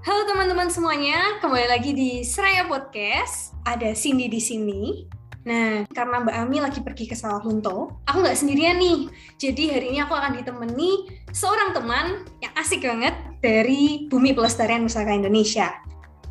Halo teman-teman semuanya, kembali lagi di Seraya Podcast. Ada Cindy di sini. Nah, karena Mbak Ami lagi pergi ke Sawah Lunto, aku nggak sendirian nih. Jadi hari ini aku akan ditemani seorang teman yang asik banget dari Bumi Pelestarian Pusaka Indonesia.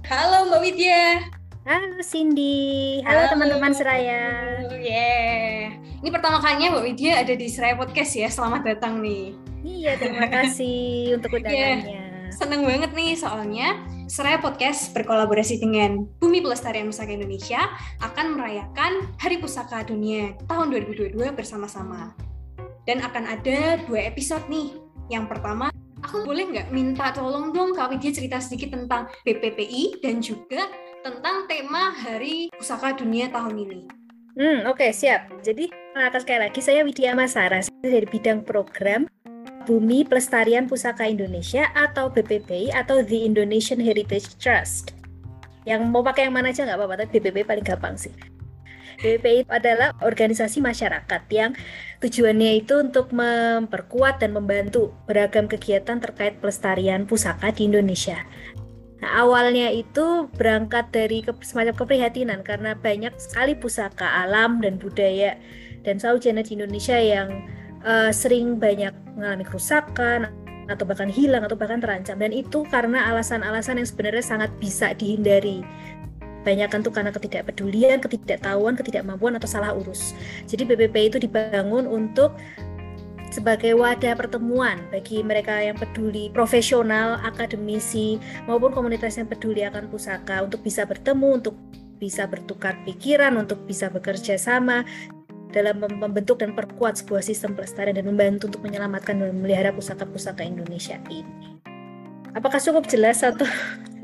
Halo Mbak Widya. Halo Cindy. Halo teman-teman Seraya. Yeah. Ini pertama kalinya Mbak Widya ada di Seraya Podcast ya. Selamat datang nih. Iya, terima kasih untuk undangannya. Yeah seneng banget nih soalnya Seraya Podcast berkolaborasi dengan Bumi Pelestarian Pusaka Indonesia akan merayakan Hari Pusaka Dunia tahun 2022 bersama-sama. Dan akan ada dua episode nih. Yang pertama, aku boleh nggak minta tolong dong Kak Widya cerita sedikit tentang BPPI dan juga tentang tema Hari Pusaka Dunia tahun ini. Hmm, oke okay, siap. Jadi, atas sekali lagi saya Widya Masara dari bidang program Bumi Pelestarian Pusaka Indonesia atau BPPI atau The Indonesian Heritage Trust. Yang mau pakai yang mana aja nggak apa-apa, tapi BPPI paling gampang sih. BPPI adalah organisasi masyarakat yang tujuannya itu untuk memperkuat dan membantu beragam kegiatan terkait pelestarian pusaka di Indonesia. Nah, awalnya itu berangkat dari ke, semacam keprihatinan karena banyak sekali pusaka alam dan budaya dan saujana di Indonesia yang uh, sering banyak mengalami kerusakan atau bahkan hilang atau bahkan terancam dan itu karena alasan-alasan yang sebenarnya sangat bisa dihindari banyak kan tuh karena ketidakpedulian, ketidaktahuan, ketidakmampuan atau salah urus. Jadi BPP itu dibangun untuk sebagai wadah pertemuan bagi mereka yang peduli profesional, akademisi maupun komunitas yang peduli akan pusaka untuk bisa bertemu, untuk bisa bertukar pikiran, untuk bisa bekerja sama dalam membentuk dan perkuat sebuah sistem pelestarian dan membantu untuk menyelamatkan dan memelihara pusaka-pusaka Indonesia ini. Apakah cukup jelas atau?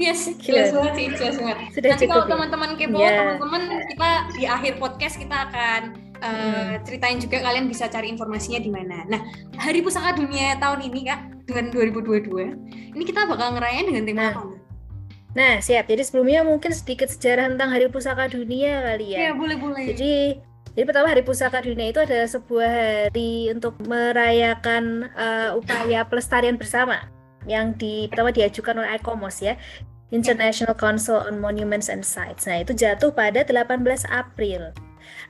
Yes, jelas banget sih, jelas banget. Sudah Nanti kalau ya? teman-teman kepo, yeah. teman-teman kita di akhir podcast kita akan uh, hmm. ceritain juga kalian bisa cari informasinya di mana. Nah, Hari Pusaka Dunia tahun ini kak, dengan 2022, ini kita bakal ngerayain dengan tema nah. apa? Nah, siap. Jadi sebelumnya mungkin sedikit sejarah tentang Hari Pusaka Dunia kali ya. Iya, boleh-boleh. Jadi jadi pertama Hari Pusaka Dunia itu adalah sebuah hari untuk merayakan uh, upaya pelestarian bersama yang di pertama diajukan oleh ICOMOS ya. International Council on Monuments and Sites. Nah, itu jatuh pada 18 April.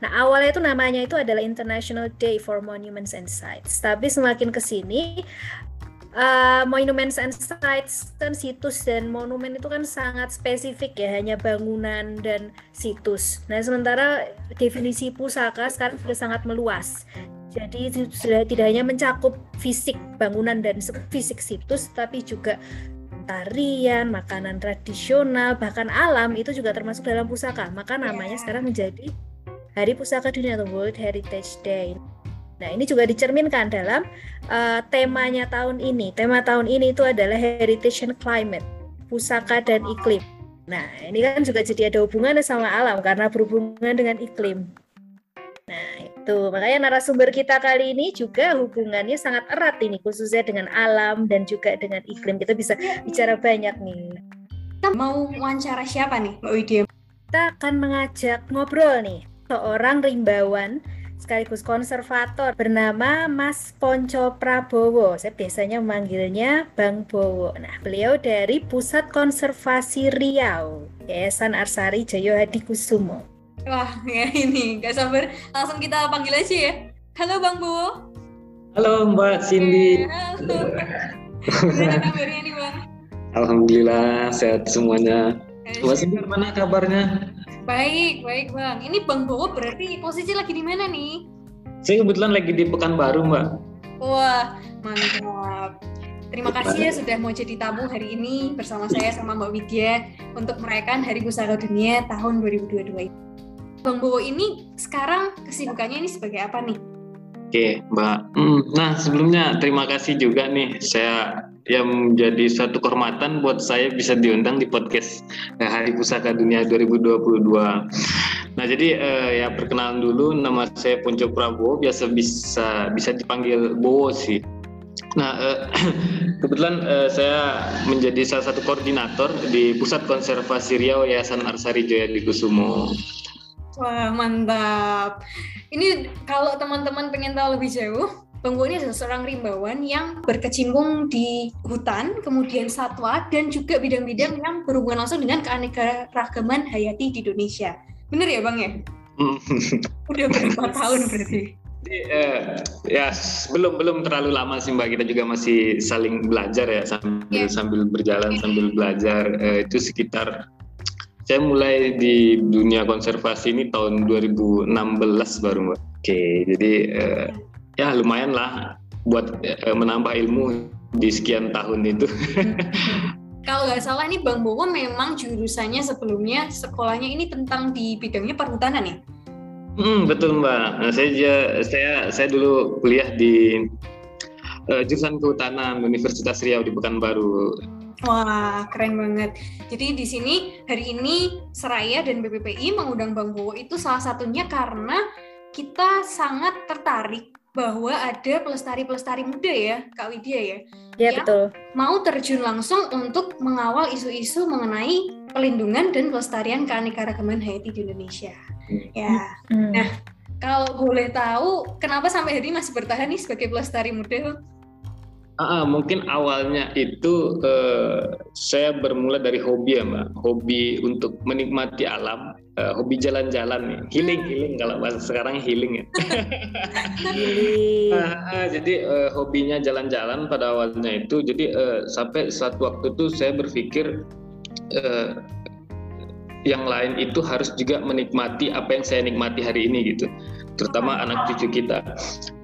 Nah, awalnya itu namanya itu adalah International Day for Monuments and Sites. Tapi semakin ke sini uh, monuments and sites kan situs dan monumen itu kan sangat spesifik ya hanya bangunan dan situs. Nah sementara definisi pusaka sekarang sudah sangat meluas. Jadi sudah tidak hanya mencakup fisik bangunan dan fisik situs, tapi juga tarian, makanan tradisional, bahkan alam itu juga termasuk dalam pusaka. Maka namanya sekarang menjadi Hari Pusaka Dunia atau World Heritage Day. Nah, ini juga dicerminkan dalam uh, temanya tahun ini. Tema tahun ini itu adalah Heritage and Climate, pusaka dan iklim. Nah, ini kan juga jadi ada hubungannya sama alam karena berhubungan dengan iklim. Nah, itu makanya narasumber kita kali ini juga hubungannya sangat erat ini khususnya dengan alam dan juga dengan iklim. Kita bisa bicara banyak nih. Kita mau wawancara siapa nih, Mbak Widya? Kita akan mengajak ngobrol nih seorang rimbawan sekaligus konservator bernama Mas Ponco Prabowo. Saya biasanya memanggilnya Bang Bowo. Nah, beliau dari Pusat Konservasi Riau, Yayasan Arsari Joyo Hadi Kusumo. Wah, ya ini gak sabar. Langsung kita panggil aja ya. Halo Bang Bowo. Halo Mbak Cindy. Halo. Gimana kabarnya nih Bang? Alhamdulillah sehat semuanya. Mbak Cindy gimana kabarnya? Baik, baik Bang. Ini Bang Bowo berarti posisi lagi di mana nih? Saya kebetulan lagi di Pekanbaru, Mbak. Wah, mantap. Terima kasih ya sudah mau jadi tamu hari ini bersama saya sama Mbak Widya untuk merayakan Hari Pusaka Dunia tahun 2022. Bang Bowo ini sekarang kesibukannya ini sebagai apa nih? Oke, Mbak. Hmm, nah, sebelumnya terima kasih juga nih saya yang menjadi suatu kehormatan buat saya bisa diundang di podcast eh, Hari Pusaka Dunia 2022. Nah, jadi uh, ya perkenalan dulu nama saya Ponco Prabowo, biasa bisa bisa dipanggil Bowo sih. Nah, uh, kebetulan uh, saya menjadi salah satu koordinator di Pusat Konservasi Riau Yayasan Arsari Jaya di Kusumo. Wah, mantap. Ini kalau teman-teman pengen tahu lebih jauh, Bang ini adalah seorang rimbawan yang berkecimpung di hutan, kemudian satwa, dan juga bidang-bidang yang berhubungan langsung dengan keanekaragaman hayati di Indonesia. Bener ya Bang ya? Udah berapa tahun berarti? Eh, ya belum belum terlalu lama sih mbak kita juga masih saling belajar ya sambil yeah. sambil berjalan sambil belajar eh, itu sekitar saya mulai di dunia konservasi ini tahun 2016 baru mbak. Oke jadi eh, ya lumayan lah buat eh, menambah ilmu di sekian tahun itu. Kalau nggak salah ini Bang Bowo memang jurusannya sebelumnya sekolahnya ini tentang di bidangnya perhutanan ya? Hmm, betul Mbak. Nah, saya saya saya dulu kuliah di uh, jurusan kehutanan Universitas Riau di Pekanbaru. Wah, keren banget. Jadi di sini hari ini Seraya dan BPPI mengundang Bang Bowo itu salah satunya karena kita sangat tertarik bahwa ada pelestari-pelestari muda ya, Kak Widya ya. Ya, betul. Mau terjun langsung untuk mengawal isu-isu mengenai pelindungan dan pelestarian keanekaragaman hayati di Indonesia. Ya. Hmm. Nah, kalau boleh tahu kenapa sampai hari ini masih bertahan nih sebagai pelestari muda? Uh, mungkin awalnya itu uh, saya bermula dari hobi ya mbak, hobi untuk menikmati alam, uh, hobi jalan-jalan nih, healing healing kalau bahasa sekarang healing ya. uh, uh, jadi uh, hobinya jalan-jalan pada awalnya itu, jadi uh, sampai suatu waktu itu saya berpikir uh, yang lain itu harus juga menikmati apa yang saya nikmati hari ini gitu terutama anak cucu kita.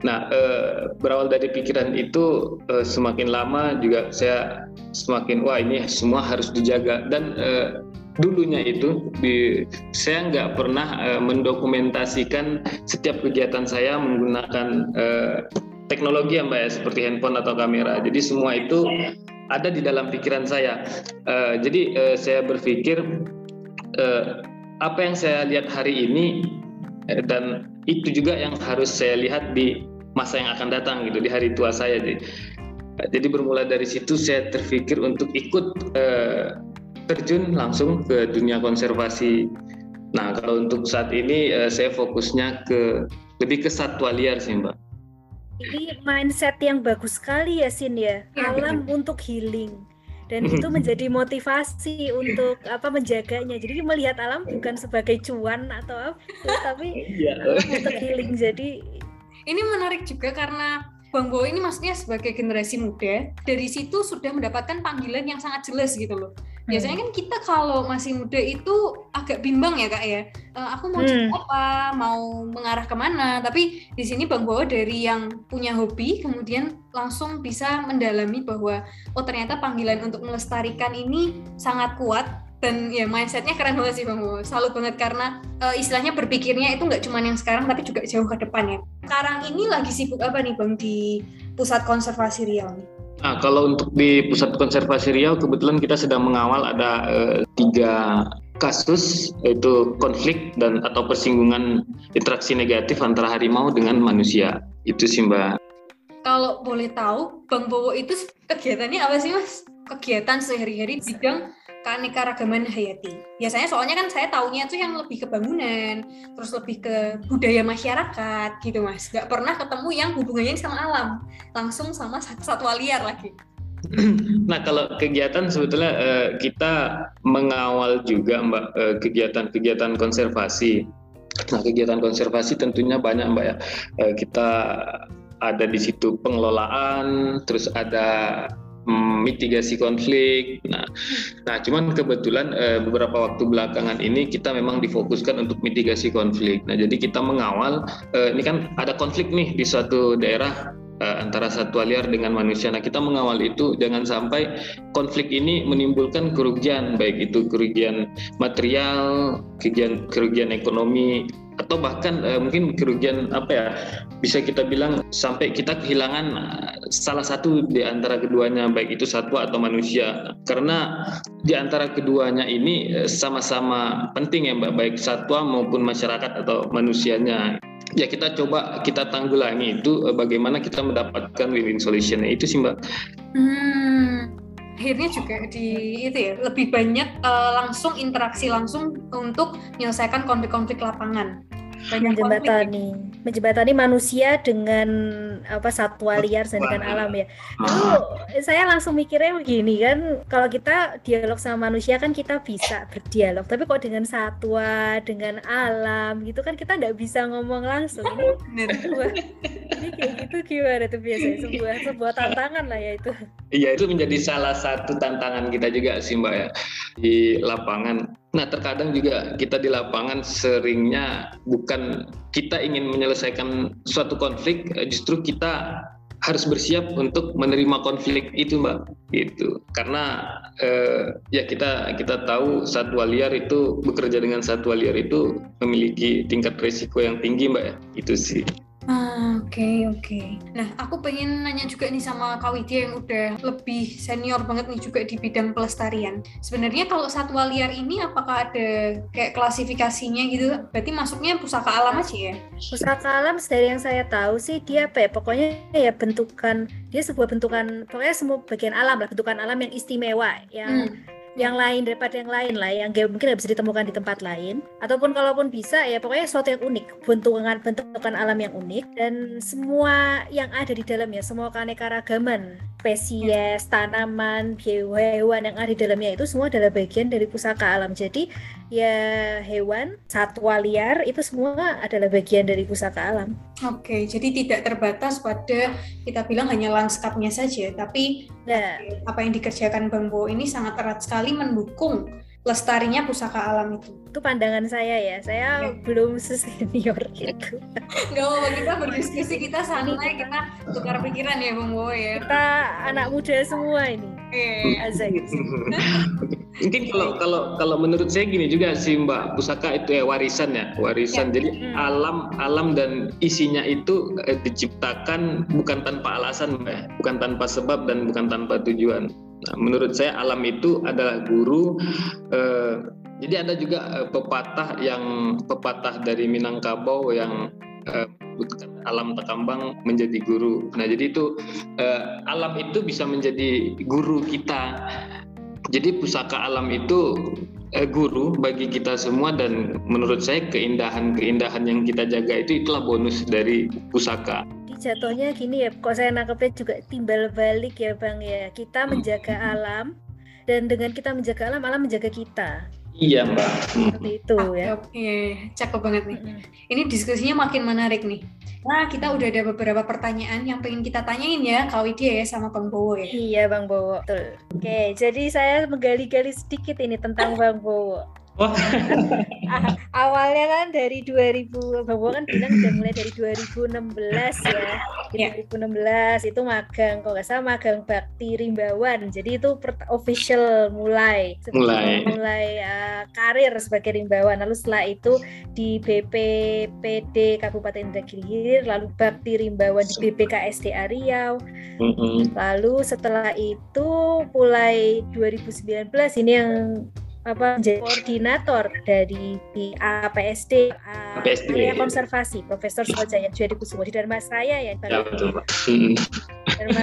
Nah, eh, berawal dari pikiran itu eh, semakin lama juga saya semakin wah ini semua harus dijaga dan eh, dulunya itu di, saya nggak pernah eh, mendokumentasikan setiap kegiatan saya menggunakan eh, teknologi yang mbak ya seperti handphone atau kamera. Jadi semua itu ada di dalam pikiran saya. Eh, jadi eh, saya berpikir eh, apa yang saya lihat hari ini dan itu juga yang harus saya lihat di masa yang akan datang gitu di hari tua saya. Jadi jadi bermula dari situ saya terpikir untuk ikut eh, terjun langsung ke dunia konservasi. Nah kalau untuk saat ini eh, saya fokusnya ke lebih ke satwa liar sih mbak. Ini mindset yang bagus sekali ya Sin ya, ya alam untuk healing dan itu menjadi motivasi untuk apa menjaganya jadi melihat alam bukan sebagai cuan atau apa tapi ya. untuk healing jadi ini menarik juga karena Bang Bo ini maksudnya sebagai generasi muda dari situ sudah mendapatkan panggilan yang sangat jelas gitu loh. Biasanya hmm. kan kita kalau masih muda itu agak bimbang ya kak ya. Uh, aku mau hmm. apa, mau mengarah ke mana. Tapi di sini Bang Bo dari yang punya hobi kemudian langsung bisa mendalami bahwa oh ternyata panggilan untuk melestarikan ini sangat kuat dan ya mindsetnya keren banget sih bang salut banget karena uh, istilahnya berpikirnya itu nggak cuma yang sekarang tapi juga jauh ke depan ya sekarang ini lagi sibuk apa nih bang di pusat konservasi Riau nih Nah, kalau untuk di Pusat Konservasi Riau, kebetulan kita sedang mengawal ada uh, tiga kasus, yaitu konflik dan atau persinggungan interaksi negatif antara harimau dengan manusia. Itu sih Mbak. Kalau boleh tahu, Bang Bowo itu kegiatannya apa sih Mas? Kegiatan sehari-hari bidang keanekaragaman hayati. Biasanya soalnya kan saya taunya itu yang lebih ke bangunan, terus lebih ke budaya masyarakat gitu mas. Gak pernah ketemu yang hubungannya sama alam, langsung sama satwa liar lagi. Nah kalau kegiatan sebetulnya eh, kita mengawal juga mbak eh, kegiatan-kegiatan konservasi. Nah kegiatan konservasi tentunya banyak mbak ya. Eh, kita ada di situ pengelolaan, terus ada mitigasi konflik. Nah, nah cuman kebetulan eh, beberapa waktu belakangan ini kita memang difokuskan untuk mitigasi konflik. Nah, jadi kita mengawal eh, ini kan ada konflik nih di suatu daerah eh, antara satwa liar dengan manusia. Nah, kita mengawal itu jangan sampai konflik ini menimbulkan kerugian baik itu kerugian material, kerugian kerugian ekonomi atau bahkan uh, mungkin kerugian apa ya bisa kita bilang sampai kita kehilangan uh, salah satu di antara keduanya baik itu satwa atau manusia karena di antara keduanya ini sama sama-sama penting ya baik satwa maupun masyarakat atau manusianya ya kita coba kita tanggulangi itu uh, bagaimana kita mendapatkan win-win solution itu sih mbak. Hmm akhirnya juga di itu ya lebih banyak uh, langsung interaksi langsung untuk menyelesaikan konflik-konflik lapangan. Menjembatani. menjembatani manusia dengan apa satwa liar dan dengan alam ya. Lalu saya langsung mikirnya begini kan, kalau kita dialog sama manusia kan kita bisa berdialog, tapi kok dengan satwa, dengan alam gitu kan kita nggak bisa ngomong langsung. Ini, sebuah, ini kayak gitu gimana tuh? Biasanya sebuah sebuah tantangan lah ya itu. Iya itu menjadi salah satu tantangan kita juga sih mbak ya. Di lapangan Nah, terkadang juga kita di lapangan seringnya bukan kita ingin menyelesaikan suatu konflik, eh, justru kita harus bersiap untuk menerima konflik itu, Mbak. Gitu. Karena eh, ya kita kita tahu satwa liar itu bekerja dengan satwa liar itu memiliki tingkat risiko yang tinggi, Mbak ya. Itu sih. Ah, oke okay, oke. Okay. Nah, aku pengen nanya juga nih sama Kak Widya yang udah lebih senior banget nih juga di bidang pelestarian. Sebenarnya kalau satwa liar ini apakah ada kayak klasifikasinya gitu? Berarti masuknya pusaka alam aja ya? Pusaka alam dari yang saya tahu sih dia apa ya? Pokoknya ya bentukan dia sebuah bentukan pokoknya semua bagian alam lah, bentukan alam yang istimewa yang hmm yang lain daripada yang lain lah yang mungkin bisa ditemukan di tempat lain. Ataupun kalaupun bisa ya pokoknya sesuatu yang unik. Bentukan bentukan alam yang unik dan semua yang ada di dalamnya semua keanekaragaman spesies tanaman hewan yang ada di dalamnya itu semua adalah bagian dari pusaka alam. Jadi ya hewan satwa liar itu semua adalah bagian dari pusaka alam. Oke, jadi tidak terbatas pada kita bilang hanya lanskapnya saja, tapi ya. apa yang dikerjakan Bang Bo ini sangat erat sekali mendukung lestarinya pusaka alam itu. Itu pandangan saya ya, saya ya. belum sesenior itu. Gak apa kita berdiskusi, kita santai, kita tukar pikiran ya Bang Bo ya. Kita anak muda semua ini. Eh, Mungkin kalau kalau kalau menurut saya gini juga sih Mbak, pusaka itu ya warisan ya, warisan. Ya. Jadi hmm. alam alam dan isinya itu eh, diciptakan bukan tanpa alasan Mbak, bukan tanpa sebab dan bukan tanpa tujuan. Nah, menurut saya alam itu adalah guru. Eh, jadi ada juga eh, pepatah yang pepatah dari Minangkabau yang eh, alam takambang menjadi guru. Nah jadi itu eh, alam itu bisa menjadi guru kita. Jadi pusaka alam itu eh, guru bagi kita semua dan menurut saya keindahan-keindahan yang kita jaga itu itulah bonus dari pusaka jatuhnya gini ya kok saya nangkepnya juga timbal balik ya bang ya. Kita menjaga alam dan dengan kita menjaga alam alam menjaga kita. Iya mbak. Seperti itu ah, ya. oke. Cakep banget nih. Ini diskusinya makin menarik nih. Nah, kita udah ada beberapa pertanyaan yang pengen kita tanyain ya, Kak Widya ya sama Bang Bowo ya. Iya, Bang Bowo. Betul. Oke, jadi saya menggali-gali sedikit ini tentang Bang Bowo. Oh. awalnya kan dari 2000 Bapak kan bilang udah mulai dari 2016 ya. Yeah. 2016 itu magang kok nggak salah magang bakti rimbawan. Jadi itu official mulai mulai mulai uh, karir sebagai rimbawan. Lalu setelah itu di BPPD Kabupaten Indragiri lalu bakti rimbawan di BPKSDA Riau. Mm -hmm. Lalu setelah itu mulai 2019 ini yang apa koordinator dari di APSD, APSD Area Konservasi Profesor Sojaya Jadi Kusumo di Dharma saya ya, ya Dharma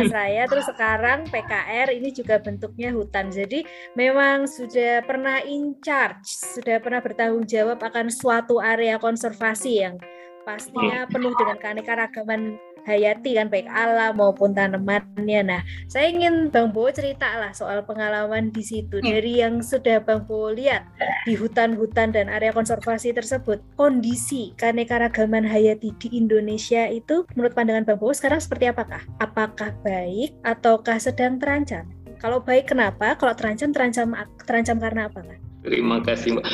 saya terus sekarang PKR ini juga bentuknya hutan. Jadi memang sudah pernah in charge sudah pernah bertanggung jawab akan suatu area konservasi yang pastinya penuh dengan keanekaragaman hayati kan baik alam maupun tanamannya. Nah, saya ingin Bang Bo cerita lah soal pengalaman di situ hmm. dari yang sudah Bang Bo lihat di hutan-hutan dan area konservasi tersebut. Kondisi keanekaragaman hayati di Indonesia itu menurut pandangan Bang Bo sekarang seperti apakah? Apakah baik ataukah sedang terancam? Kalau baik kenapa? Kalau terancam terancam terancam karena apa? Kan? Terima kasih Mbak.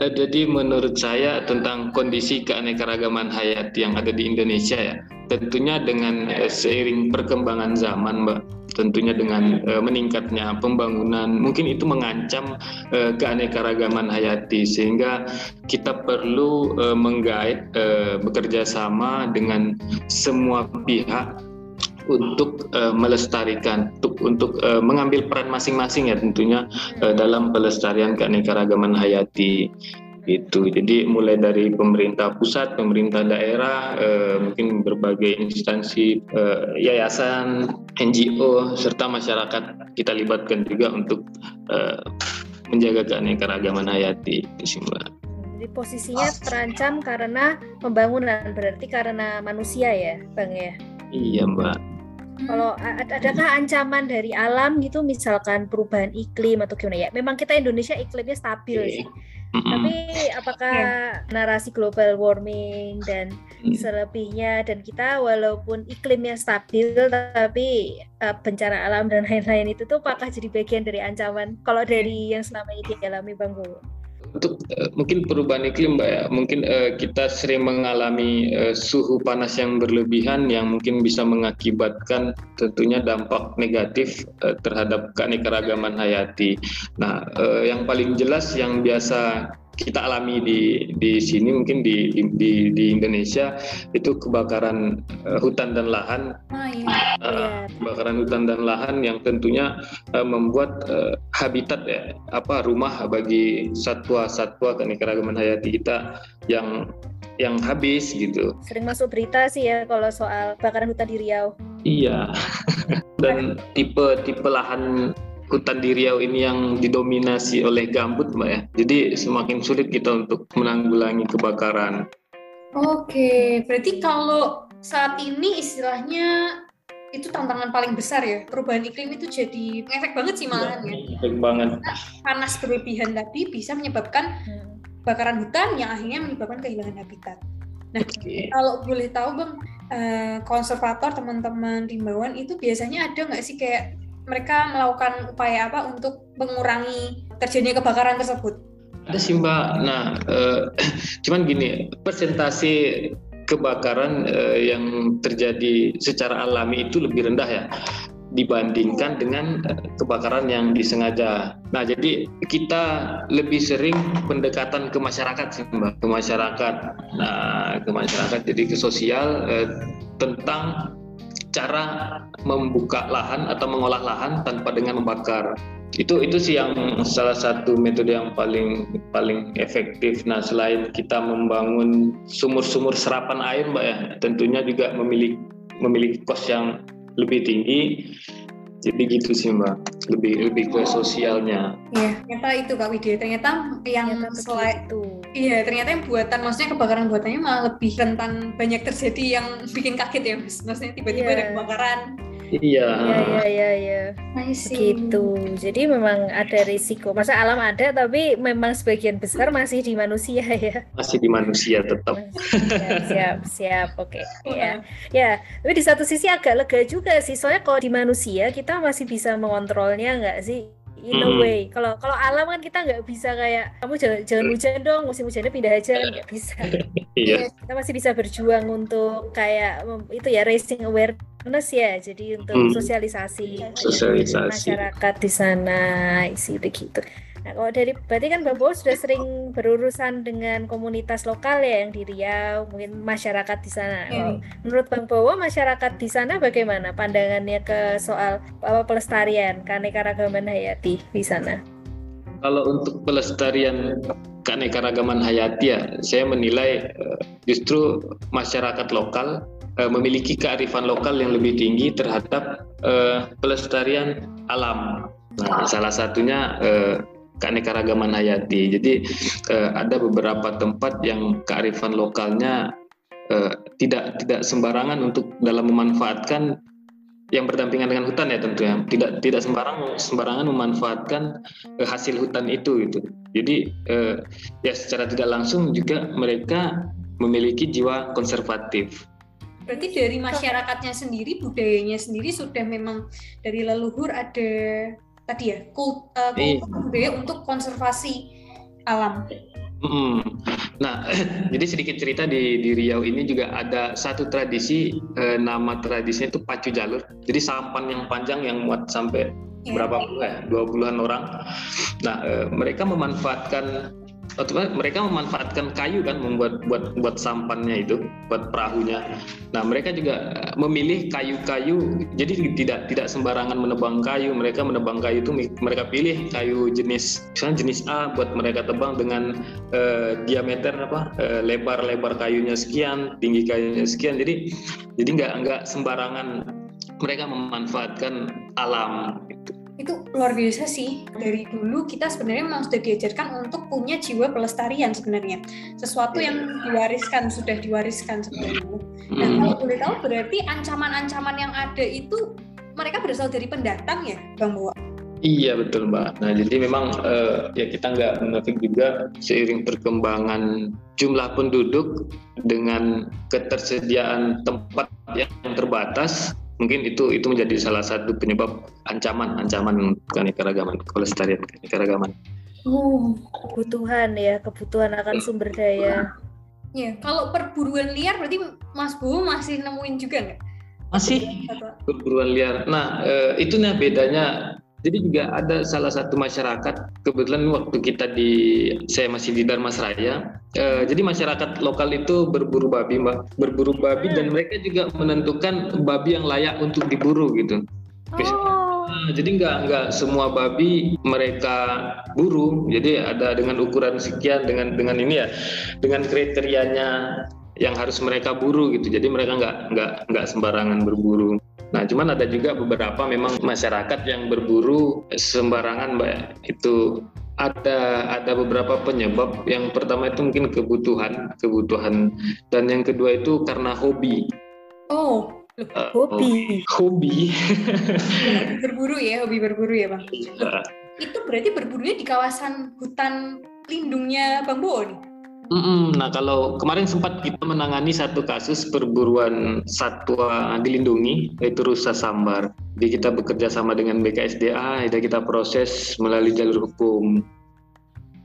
Eh, jadi menurut saya tentang kondisi keanekaragaman hayati yang ada di Indonesia ya, tentunya dengan uh, seiring perkembangan zaman Mbak, tentunya dengan uh, meningkatnya pembangunan, mungkin itu mengancam uh, keanekaragaman hayati. Sehingga kita perlu menggait bekerja sama dengan semua pihak untuk uh, melestarikan untuk untuk uh, mengambil peran masing-masing ya tentunya uh, dalam pelestarian keanekaragaman hayati itu jadi mulai dari pemerintah pusat pemerintah daerah eh, mungkin berbagai instansi eh, yayasan NGO serta masyarakat kita libatkan juga untuk eh, menjaga keanekaragaman hayati itu sih mbak Jadi posisinya terancam karena pembangunan, berarti karena manusia ya, Bang ya? Iya, Mbak. Kalau adakah ancaman dari alam gitu, misalkan perubahan iklim atau gimana ya? Memang kita Indonesia iklimnya stabil sih. Mm-hmm. Tapi apakah yeah. narasi global warming dan mm. selebihnya dan kita walaupun iklimnya stabil tapi uh, bencana alam dan lain-lain itu tuh apakah jadi bagian dari ancaman kalau dari yang selama ini dialami Bang Bowo? Untuk uh, mungkin perubahan iklim mbak ya mungkin uh, kita sering mengalami uh, suhu panas yang berlebihan yang mungkin bisa mengakibatkan tentunya dampak negatif uh, terhadap keanekaragaman hayati. Nah uh, yang paling jelas yang biasa kita alami di di sini mungkin di di di Indonesia itu kebakaran uh, hutan dan lahan oh, iya. uh, kebakaran hutan dan lahan yang tentunya uh, membuat uh, habitat ya apa rumah bagi satwa-satwa keanekaragaman hayati kita yang yang habis gitu. Sering masuk berita sih ya kalau soal kebakaran hutan di Riau. Iya. Dan tipe-tipe lahan hutan di Riau ini yang didominasi oleh gambut, Mbak ya. Jadi semakin sulit kita untuk menanggulangi kebakaran. Oke, berarti kalau saat ini istilahnya itu tantangan paling besar ya perubahan iklim itu jadi efek banget sih malahan ya. Efek banget. panas berlebihan tadi bisa menyebabkan kebakaran hutan yang akhirnya menyebabkan kehilangan habitat. Nah, okay. kalau boleh tahu bang, eh, konservator teman-teman rimbauan itu biasanya ada nggak sih kayak mereka melakukan upaya apa untuk mengurangi terjadinya kebakaran tersebut? Ada sih mbak. Nah, eh, cuman gini, persentase kebakaran eh, yang terjadi secara alami itu lebih rendah ya dibandingkan dengan eh, kebakaran yang disengaja. Nah, jadi kita lebih sering pendekatan ke masyarakat sih, Mbak, ke masyarakat. Nah, ke masyarakat jadi ke sosial eh, tentang cara membuka lahan atau mengolah lahan tanpa dengan membakar itu itu sih yang salah satu metode yang paling paling efektif. Nah selain kita membangun sumur-sumur serapan air, mbak ya, tentunya juga memiliki memiliki kos yang lebih tinggi jadi gitu sih mbak. Lebih lebih ke sosialnya. Iya ternyata itu kak Widya. Ternyata yang selain itu iya ternyata yang buatan maksudnya kebakaran buatannya malah lebih rentan banyak terjadi yang bikin kaget ya mas. Maksudnya tiba-tiba yeah. ada kebakaran Iya. Iya iya iya. iya. Gitu. Jadi memang ada risiko. Masa alam ada tapi memang sebagian besar masih di manusia ya. Masih di manusia tetap. siap siap, siap. Oke. Okay. Ya. Ya, tapi di satu sisi agak lega juga sih. Soalnya kalau di manusia kita masih bisa mengontrolnya nggak sih? In a way. Kalau kalau alam kan kita nggak bisa kayak kamu jangan jangan hujan dong, musim hujannya pindah aja kan nggak bisa. Iya. Kita masih bisa berjuang untuk kayak itu ya raising awareness ya. Jadi untuk hmm. sosialisasi, sosialisasi masyarakat di sana isi gitu. Nah, kalau dari berarti kan Mbak Bo sudah sering berurusan dengan komunitas lokal ya yang di Riau, mungkin masyarakat di sana. Hmm. menurut Bang Bowo, masyarakat di sana bagaimana pandangannya ke soal apa pelestarian keanekaragaman hayati di sana? Kalau untuk pelestarian keanekaragaman hayati ya, saya menilai eh, justru masyarakat lokal eh, memiliki kearifan lokal yang lebih tinggi terhadap uh, pelestarian alam. Nah, salah satunya keanekaragaman hayati. Jadi uh, ada beberapa tempat yang kearifan lokalnya uh, tidak tidak sembarangan untuk dalam memanfaatkan yang berdampingan dengan hutan ya tentunya tidak tidak sembarang sembarangan memanfaatkan uh, hasil hutan itu gitu. Jadi uh, ya secara tidak langsung juga mereka memiliki jiwa konservatif. Berarti dari masyarakatnya sendiri, budayanya sendiri sudah memang dari leluhur ada tadi ya kult, uh, budaya untuk konservasi alam. Hmm. Nah, jadi sedikit cerita di di Riau ini juga ada satu tradisi eh, nama tradisinya itu pacu jalur. Jadi sampan yang panjang yang muat sampai yeah. berapa puluh ya, dua puluhan orang. Nah, eh, mereka memanfaatkan mereka memanfaatkan kayu kan membuat buat buat sampannya itu buat perahunya. Nah mereka juga eh, memilih kayu-kayu jadi tidak tidak sembarangan menebang kayu. Mereka menebang kayu itu mereka pilih kayu jenis misalnya jenis A buat mereka tebang dengan uh, diameter apa uh, lebar-lebar kayunya sekian, tinggi kayunya sekian. Jadi jadi nggak nggak sembarangan mereka memanfaatkan alam. Gitu. Itu luar biasa sih. Dari dulu kita sebenarnya memang sudah diajarkan untuk punya jiwa pelestarian sebenarnya. Sesuatu yang diwariskan sudah diwariskan sebenarnya. Nah Hmm. kalau boleh tahu berarti ancaman-ancaman yang ada itu mereka berasal dari pendatang ya bang Bowo Iya betul mbak. Nah jadi memang eh, ya kita nggak menafik juga seiring perkembangan jumlah penduduk dengan ketersediaan tempat yang terbatas, mungkin itu itu menjadi salah satu penyebab ancaman ancaman keanekaragaman kelestarian keanekaragaman. oh Kebutuhan ya, kebutuhan akan sumber daya. ya kalau perburuan liar berarti Mas Bowo masih nemuin juga nggak Masih perburuan liar. Nah eh, itu nih bedanya. Jadi juga ada salah satu masyarakat kebetulan waktu kita di saya masih di Darmasraya. Eh, jadi masyarakat lokal itu berburu babi mbak, berburu babi dan mereka juga menentukan babi yang layak untuk diburu gitu. Oh, Nah, jadi nggak nggak semua babi mereka buru. Jadi ada dengan ukuran sekian dengan dengan ini ya, dengan kriterianya yang harus mereka buru gitu. Jadi mereka nggak nggak nggak sembarangan berburu. Nah, cuman ada juga beberapa memang masyarakat yang berburu sembarangan, mbak. Itu ada ada beberapa penyebab. Yang pertama itu mungkin kebutuhan, kebutuhan, dan yang kedua itu karena hobi. oh Eh, hobi. Hobi. hobi berburu ya hobi berburu ya bang Iya. itu berarti berburunya di kawasan hutan lindungnya Bang Bowo nih Mm-mm. Nah kalau kemarin sempat kita menangani satu kasus perburuan satwa dilindungi yaitu rusa sambar. Jadi kita bekerja sama dengan BKSDA, kita proses melalui jalur hukum.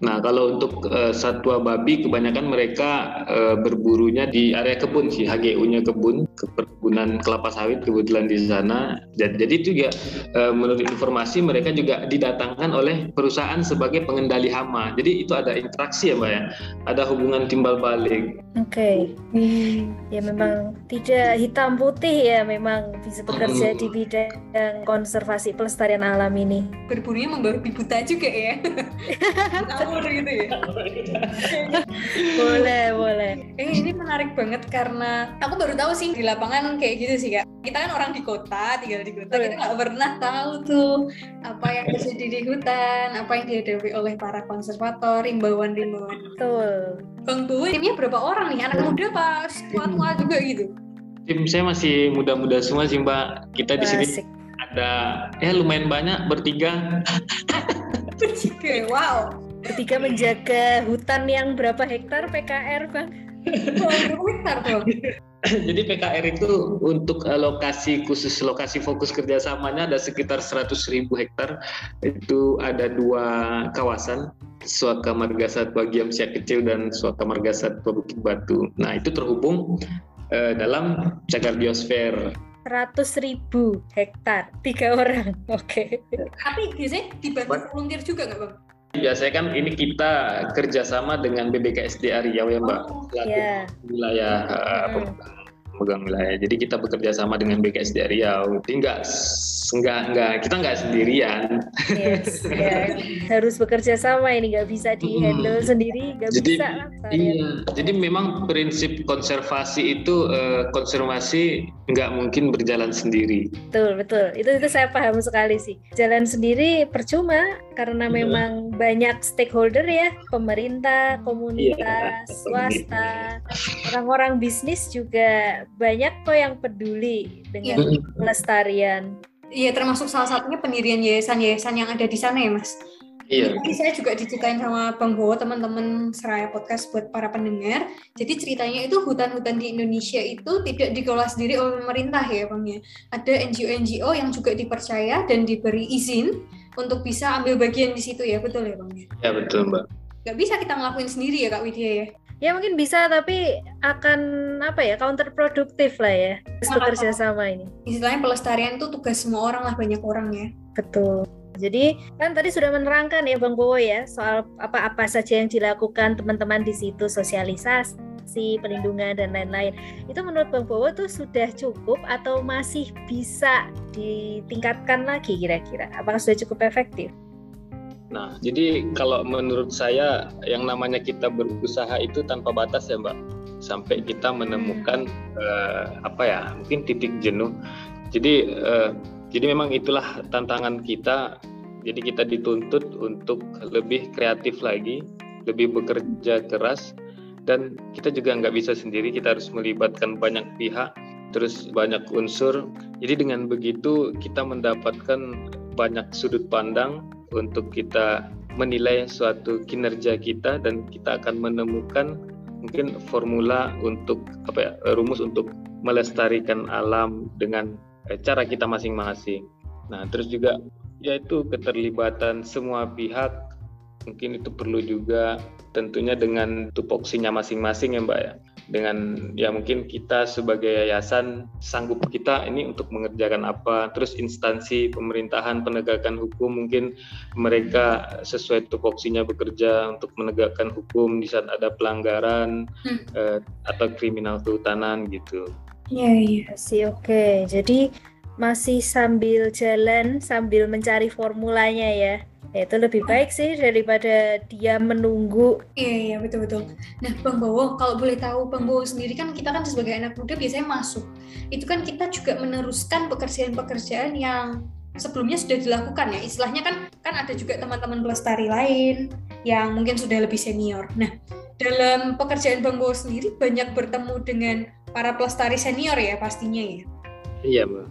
Nah kalau untuk eh, satwa babi kebanyakan mereka eh, berburunya di area kebun sih, HGU-nya kebun, ke perkebunan kelapa sawit kebetulan di sana. Jadi, jadi itu juga eh, menurut informasi mereka juga didatangkan oleh perusahaan sebagai pengendali hama. Jadi itu ada interaksi ya mbak ya, ada hubungan timbal balik. Oke. Ya memang tidak hitam putih ya memang bisa bekerja di bidang konservasi pelestarian alam ini. berburunya membabi buta juga ya ngawur gitu ya Boleh, boleh. eh ini menarik banget karena aku baru tahu sih di lapangan kayak gitu sih kak kita kan orang di kota tinggal di kota kita nggak pernah tahu tuh apa yang terjadi di hutan apa yang dihadapi oleh para konservator imbauan-imbauan Betul. Bang Bowo timnya berapa orang nih anak muda pas tua-tua juga gitu Tim saya masih muda-muda semua sih mbak. Kita di sini ada ya lumayan banyak bertiga. Oke, wow Bertiga menjaga hutan yang berapa hektar PKR, Bang? Hektar tuh Jadi PKR itu untuk eh, lokasi khusus lokasi fokus kerjasamanya ada sekitar 100.000 hektar. Itu ada dua kawasan, Suaka Marga Satwa Giam Siak Kecil dan Suaka Marga Satwa Bukit Batu. Nah itu terhubung eh, dalam cagar biosfer. 100 ribu hektar, tiga orang. Oke. tapi biasanya dibantu volunteer juga nggak bang Biasanya kan ini kita kerjasama dengan BBKSDA Riau ya Mbak, selaku Ya. wilayah eh, Hmm. Pemegang wilayah. Jadi kita bekerja sama dengan BKSDA Riau. Jadi nggak nggak nggak kita nggak sendirian. Yes, ya. Harus bekerja sama ini nggak bisa di handle Hmm. sendiri, nggak Jadi, bisa lah. Iya. Jadi memang prinsip konservasi itu eh, konservasi nggak mungkin berjalan sendiri. Betul, betul. Itu itu saya paham sekali sih. Jalan sendiri percuma karena Iya. memang banyak stakeholder ya, pemerintah, Iya, komunitas, swasta, orang-orang bisnis juga banyak kok yang peduli dengan Iya. pelestarian. Iya termasuk salah satunya pendirian yayasan-yayasan yang ada di sana ya mas. Iya. Tadi saya juga diceritain sama Bang Bowo teman-teman Seraya Podcast buat para pendengar. Jadi ceritanya itu hutan-hutan di Indonesia itu tidak dikelola sendiri oleh pemerintah ya Bang ya. Ada NGO-NGO yang juga dipercaya dan diberi izin untuk bisa ambil bagian di situ ya betul ya Bang ya. Ya betul Mbak. Gak bisa kita ngelakuin sendiri ya Kak Widya ya. Ya mungkin bisa tapi akan apa ya counterproduktif lah ya. Harus Kenapa? bekerja sama ini. Istilahnya pelestarian itu tugas semua orang lah banyak orang ya. Betul. Jadi kan tadi sudah menerangkan ya Bang Bowo ya soal apa-apa saja yang dilakukan teman-teman di situ sosialisasi, pelindungan dan lain-lain. Itu menurut Bang Bowo tuh sudah cukup atau masih bisa ditingkatkan lagi kira-kira? Apakah sudah cukup efektif? Nah, jadi kalau menurut saya yang namanya kita berusaha itu tanpa batas ya Mbak. Sampai kita menemukan eh, apa ya, mungkin titik jenuh. Jadi eh, jadi memang itulah tantangan kita jadi kita dituntut untuk lebih kreatif lagi lebih bekerja keras dan kita juga nggak bisa sendiri kita harus melibatkan banyak pihak terus banyak unsur jadi dengan begitu kita mendapatkan banyak sudut pandang untuk kita menilai suatu kinerja kita dan kita akan menemukan mungkin formula untuk apa ya rumus untuk melestarikan alam dengan eh, cara kita masing-masing. Nah, terus juga yaitu keterlibatan semua pihak mungkin itu perlu juga tentunya dengan tupoksinya masing-masing ya Mbak ya dengan ya mungkin kita sebagai yayasan sanggup kita ini untuk mengerjakan apa terus instansi pemerintahan penegakan hukum mungkin mereka sesuai tupoksinya bekerja untuk menegakkan hukum di saat ada pelanggaran hmm. eh, atau kriminal kehutanan gitu. Iya iya sih oke jadi masih sambil jalan sambil mencari formulanya ya ya itu lebih baik sih daripada dia menunggu. Iya iya betul betul. Nah bang Bowo kalau boleh tahu bang Bowo sendiri kan kita kan sebagai anak muda biasanya masuk. Itu kan kita juga meneruskan pekerjaan-pekerjaan yang sebelumnya sudah dilakukan ya. Istilahnya kan kan ada juga teman-teman pelestari lain yang mungkin sudah lebih senior. Nah dalam pekerjaan bang Bowo sendiri banyak bertemu dengan para pelestari senior ya pastinya ya? Iya mbak.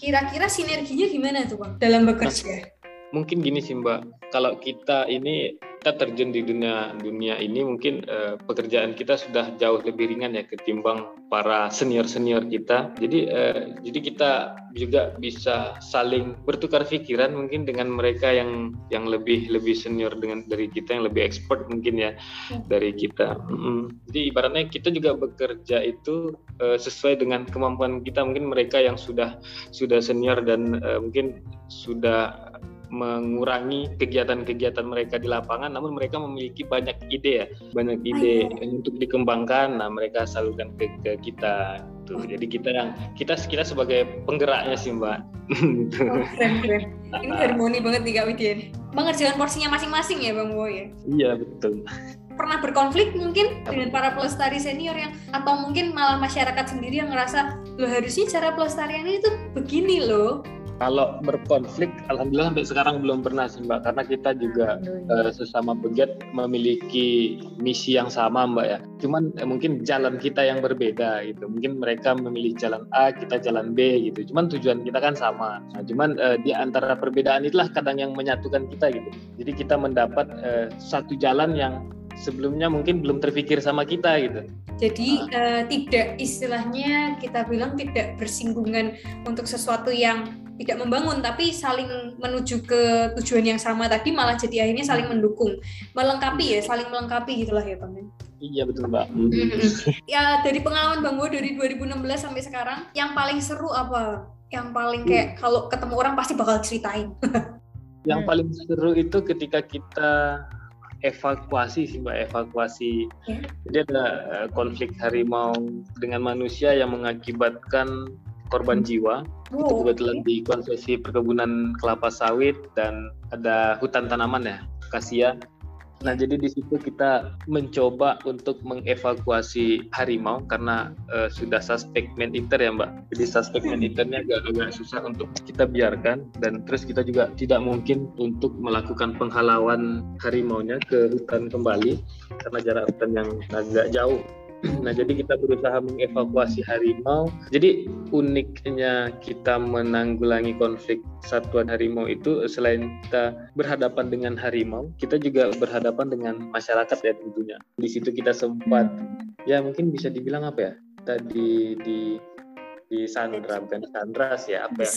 Kira-kira sinerginya gimana tuh bang dalam bekerja mungkin gini sih Mbak, kalau kita ini kita terjun di dunia dunia ini mungkin uh, pekerjaan kita sudah jauh lebih ringan ya ketimbang para senior senior kita. Jadi uh, jadi kita juga bisa saling bertukar pikiran mungkin dengan mereka yang yang lebih lebih senior dengan dari kita yang lebih expert mungkin ya hmm. dari kita. Mm-hmm. Jadi ibaratnya kita juga bekerja itu uh, sesuai dengan kemampuan kita. Mungkin mereka yang sudah sudah senior dan uh, mungkin sudah mengurangi kegiatan-kegiatan mereka di lapangan namun mereka memiliki banyak ide ya. Banyak ide Ayo. untuk dikembangkan nah mereka salurkan ke, ke kita tuh jadi kita yang kita kita sebagai penggeraknya sih mbak. Oh, keren keren. Ini harmoni banget nih kak Widya mengerjakan porsinya masing-masing ya bang Boy ya? Iya betul. Pernah berkonflik mungkin dengan para pelestari senior yang atau mungkin malah masyarakat sendiri yang ngerasa lo harusnya cara pelestarian itu begini loh kalau berkonflik, alhamdulillah sampai sekarang belum pernah sih mbak, karena kita juga uh, sesama pegiat memiliki misi yang sama mbak ya. Cuman eh, mungkin jalan kita yang berbeda gitu. Mungkin mereka memilih jalan A, kita jalan B gitu. Cuman tujuan kita kan sama. Nah, cuman uh, di antara perbedaan itulah kadang yang menyatukan kita gitu. Jadi kita mendapat uh, satu jalan yang sebelumnya mungkin belum terpikir sama kita gitu. Jadi uh, tidak istilahnya kita bilang tidak bersinggungan untuk sesuatu yang tidak membangun tapi saling menuju ke tujuan yang sama tadi malah jadi akhirnya saling mendukung. Melengkapi ya saling melengkapi gitulah ya bang iya betul mbak. Ya dari pengalaman bang Go dari 2016 sampai sekarang yang paling seru apa? Yang paling kayak hmm. kalau ketemu orang pasti bakal ceritain. Yang paling seru itu ketika kita evakuasi sih mbak evakuasi yeah. jadi ada eh, konflik harimau dengan manusia yang mengakibatkan korban hmm. jiwa oh, itu kebetulan di konsesi perkebunan kelapa sawit dan ada hutan tanaman ya kasia Nah, jadi di situ kita mencoba untuk mengevakuasi harimau karena uh, sudah suspek man eater ya, Mbak. Jadi suspek man eaternya agak agak susah untuk kita biarkan dan terus kita juga tidak mungkin untuk melakukan penghalauan harimaunya ke hutan kembali karena jarak hutan yang agak jauh. Nah, jadi kita berusaha mengevakuasi harimau. Jadi uniknya kita menanggulangi konflik satuan harimau itu selain kita berhadapan dengan harimau, kita juga berhadapan dengan masyarakat ya tentunya. Di situ kita sempat ya mungkin bisa dibilang apa ya? Tadi di di Sandra bukan Sandras ya apa ya?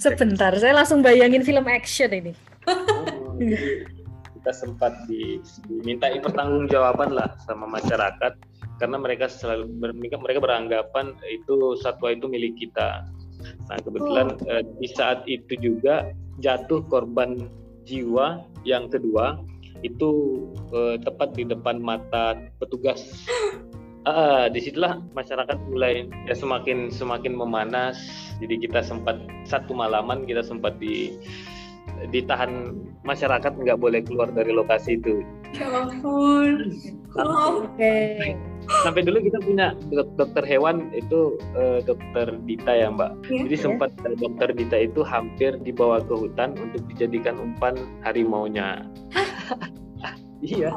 Sebentar, saya langsung bayangin film action ini. Oh, kita sempat di, dimintai pertanggungjawaban lah sama masyarakat karena mereka selalu mereka mereka beranggapan itu satwa itu milik kita. Nah kebetulan eh, di saat itu juga jatuh korban jiwa yang kedua itu eh, tepat di depan mata petugas. Ah, di situlah masyarakat mulai ya semakin semakin memanas. Jadi kita sempat satu malaman kita sempat di ditahan masyarakat nggak boleh keluar dari lokasi itu. Ya ampun. Oke. sampai dulu kita punya dok- dokter hewan itu eh, dokter Dita ya mbak Iya. jadi sempat eh, dokter Dita itu hampir dibawa ke hutan untuk dijadikan umpan harimaunya iya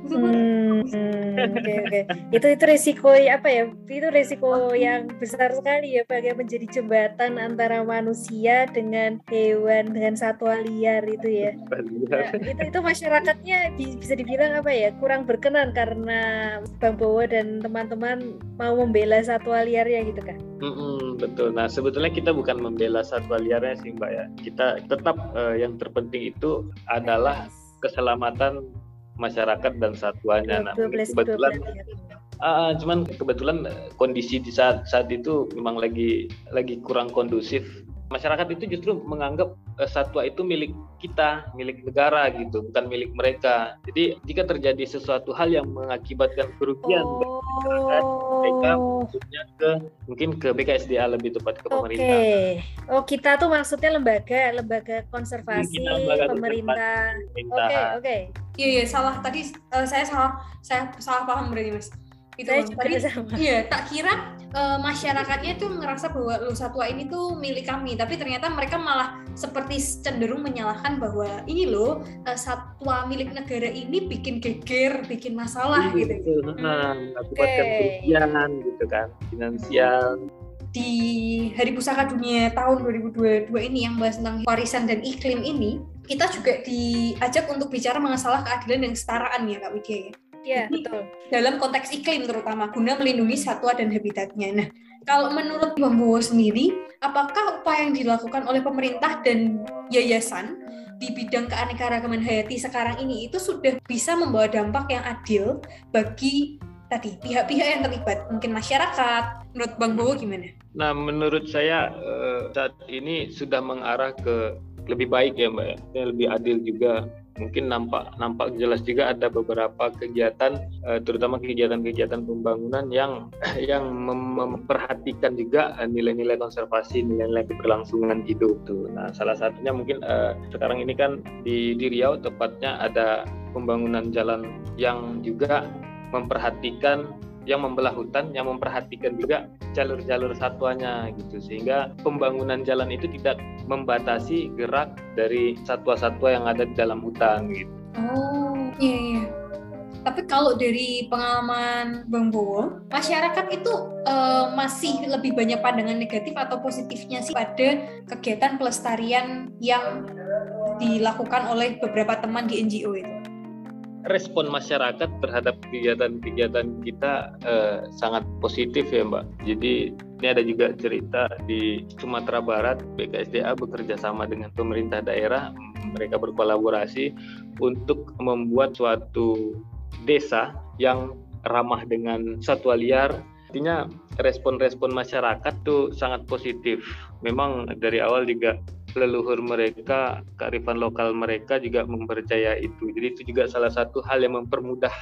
Hmm, oke oke. Itu itu resiko apa ya? Itu resiko yang besar sekali ya, yang menjadi jembatan antara manusia dengan hewan dengan satwa liar itu ya. Nah, itu itu masyarakatnya bi- bisa dibilang apa ya? Kurang berkenan karena Bang Bowo dan teman-teman mau membela satwa liarnya gitu kan. Mm-mm, betul. Nah sebetulnya kita bukan membela satwa liarnya sih mbak ya. Kita tetap eh, yang terpenting itu adalah keselamatan masyarakat dan satwanya. Nah, 12 kebetulan 12. Ah, cuman kebetulan eh, kondisi di saat saat itu memang lagi lagi kurang kondusif. Masyarakat itu justru menganggap satwa itu milik kita, milik negara gitu, bukan milik mereka. Jadi jika terjadi sesuatu hal yang mengakibatkan kerugian mereka Oh. maksudnya ke mungkin ke BKSDA lebih tepat ke Oke. pemerintah. Oh, kita tuh maksudnya lembaga, lembaga konservasi Kita lembaga pemerintah. Oke, oke. Iya iya salah tadi eh, saya salah saya salah paham berarti mas. Itu Saya juga tadi sama. iya tak kira eh, masyarakatnya tuh ngerasa bahwa lu satwa ini tuh milik kami tapi ternyata mereka malah seperti cenderung menyalahkan bahwa ini loh eh, satwa milik negara ini bikin geger bikin masalah Iya, gitu. betul. Nah, mengakibatkan Oke. kerugian gitu kan, finansial. Di Hari Pusaka Dunia tahun 2022 ini yang bahas tentang warisan dan iklim ini kita juga diajak untuk bicara masalah keadilan dan kesetaraan ya Kak Widya ya. Iya, betul. dalam konteks iklim terutama guna melindungi satwa dan habitatnya. Nah, kalau menurut Bang Bowo sendiri, apakah upaya yang dilakukan oleh pemerintah dan yayasan di bidang keanekaragaman hayati sekarang ini itu sudah bisa membawa dampak yang adil bagi tadi pihak-pihak yang terlibat, mungkin masyarakat. Menurut Bang Bowo gimana? Nah, menurut saya eh, saat ini sudah mengarah ke lebih baik ya Mbak ya, lebih adil juga. Mungkin nampak nampak jelas juga ada beberapa kegiatan, eh, terutama kegiatan-kegiatan pembangunan yang yang mem- memperhatikan juga eh, nilai-nilai konservasi, nilai-nilai keberlangsungan hidup tuh. Nah, salah satunya mungkin eh, sekarang ini kan di, di Riau tepatnya ada pembangunan jalan yang juga memperhatikan yang membelah hutan yang memperhatikan juga jalur-jalur satwanya gitu sehingga pembangunan jalan itu tidak membatasi gerak dari satwa-satwa yang ada di dalam hutan gitu. Oh, iya iya. Tapi kalau dari pengalaman Bang Bowo, masyarakat itu eh, masih lebih banyak pandangan negatif atau positifnya sih pada kegiatan pelestarian yang dilakukan oleh beberapa teman di NGO itu. Respon masyarakat terhadap kegiatan-kegiatan kita eh, sangat positif ya Mbak. Jadi ini ada juga cerita di Sumatera Barat BKSDA bekerja sama dengan pemerintah daerah mereka berkolaborasi untuk membuat suatu desa yang ramah dengan satwa liar. Artinya respon-respon masyarakat tuh sangat positif. Memang dari awal juga leluhur mereka, kearifan lokal mereka juga mempercaya itu. Jadi itu juga salah satu hal yang mempermudah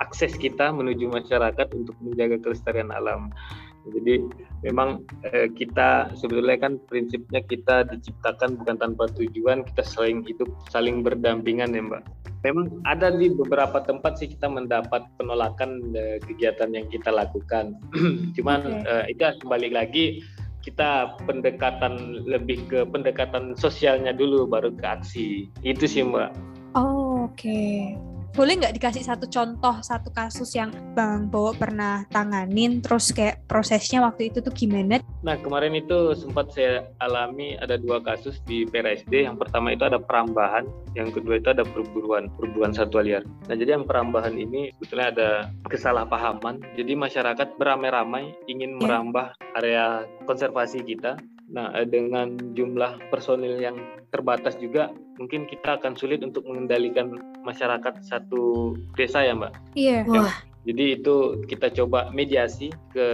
akses kita menuju masyarakat untuk menjaga kelestarian alam. Jadi memang eh, kita sebetulnya kan prinsipnya kita diciptakan bukan tanpa tujuan, kita saling hidup, saling berdampingan ya Mbak. Memang ada di beberapa tempat sih kita mendapat penolakan eh, kegiatan yang kita lakukan. Cuman Oke. eh, itu kembali lagi kita pendekatan lebih ke pendekatan sosialnya dulu baru ke aksi. Itu sih Mbak. Oh, oke. Boleh nggak dikasih satu contoh, satu kasus yang Bang Bowo pernah tanganin, terus kayak prosesnya waktu itu tuh gimana? Nah kemarin itu sempat saya alami ada dua kasus di PRSD. Yang pertama itu ada perambahan, yang kedua itu ada perburuan, perburuan satwa liar. Nah jadi yang perambahan ini sebetulnya ada kesalahpahaman. Jadi masyarakat beramai-ramai ingin Ya. merambah area konservasi kita. Nah eh, dengan jumlah personil yang terbatas juga, mungkin kita akan sulit untuk mengendalikan masyarakat satu desa ya Mbak. Iya. Wah, Jadi itu kita coba mediasi ke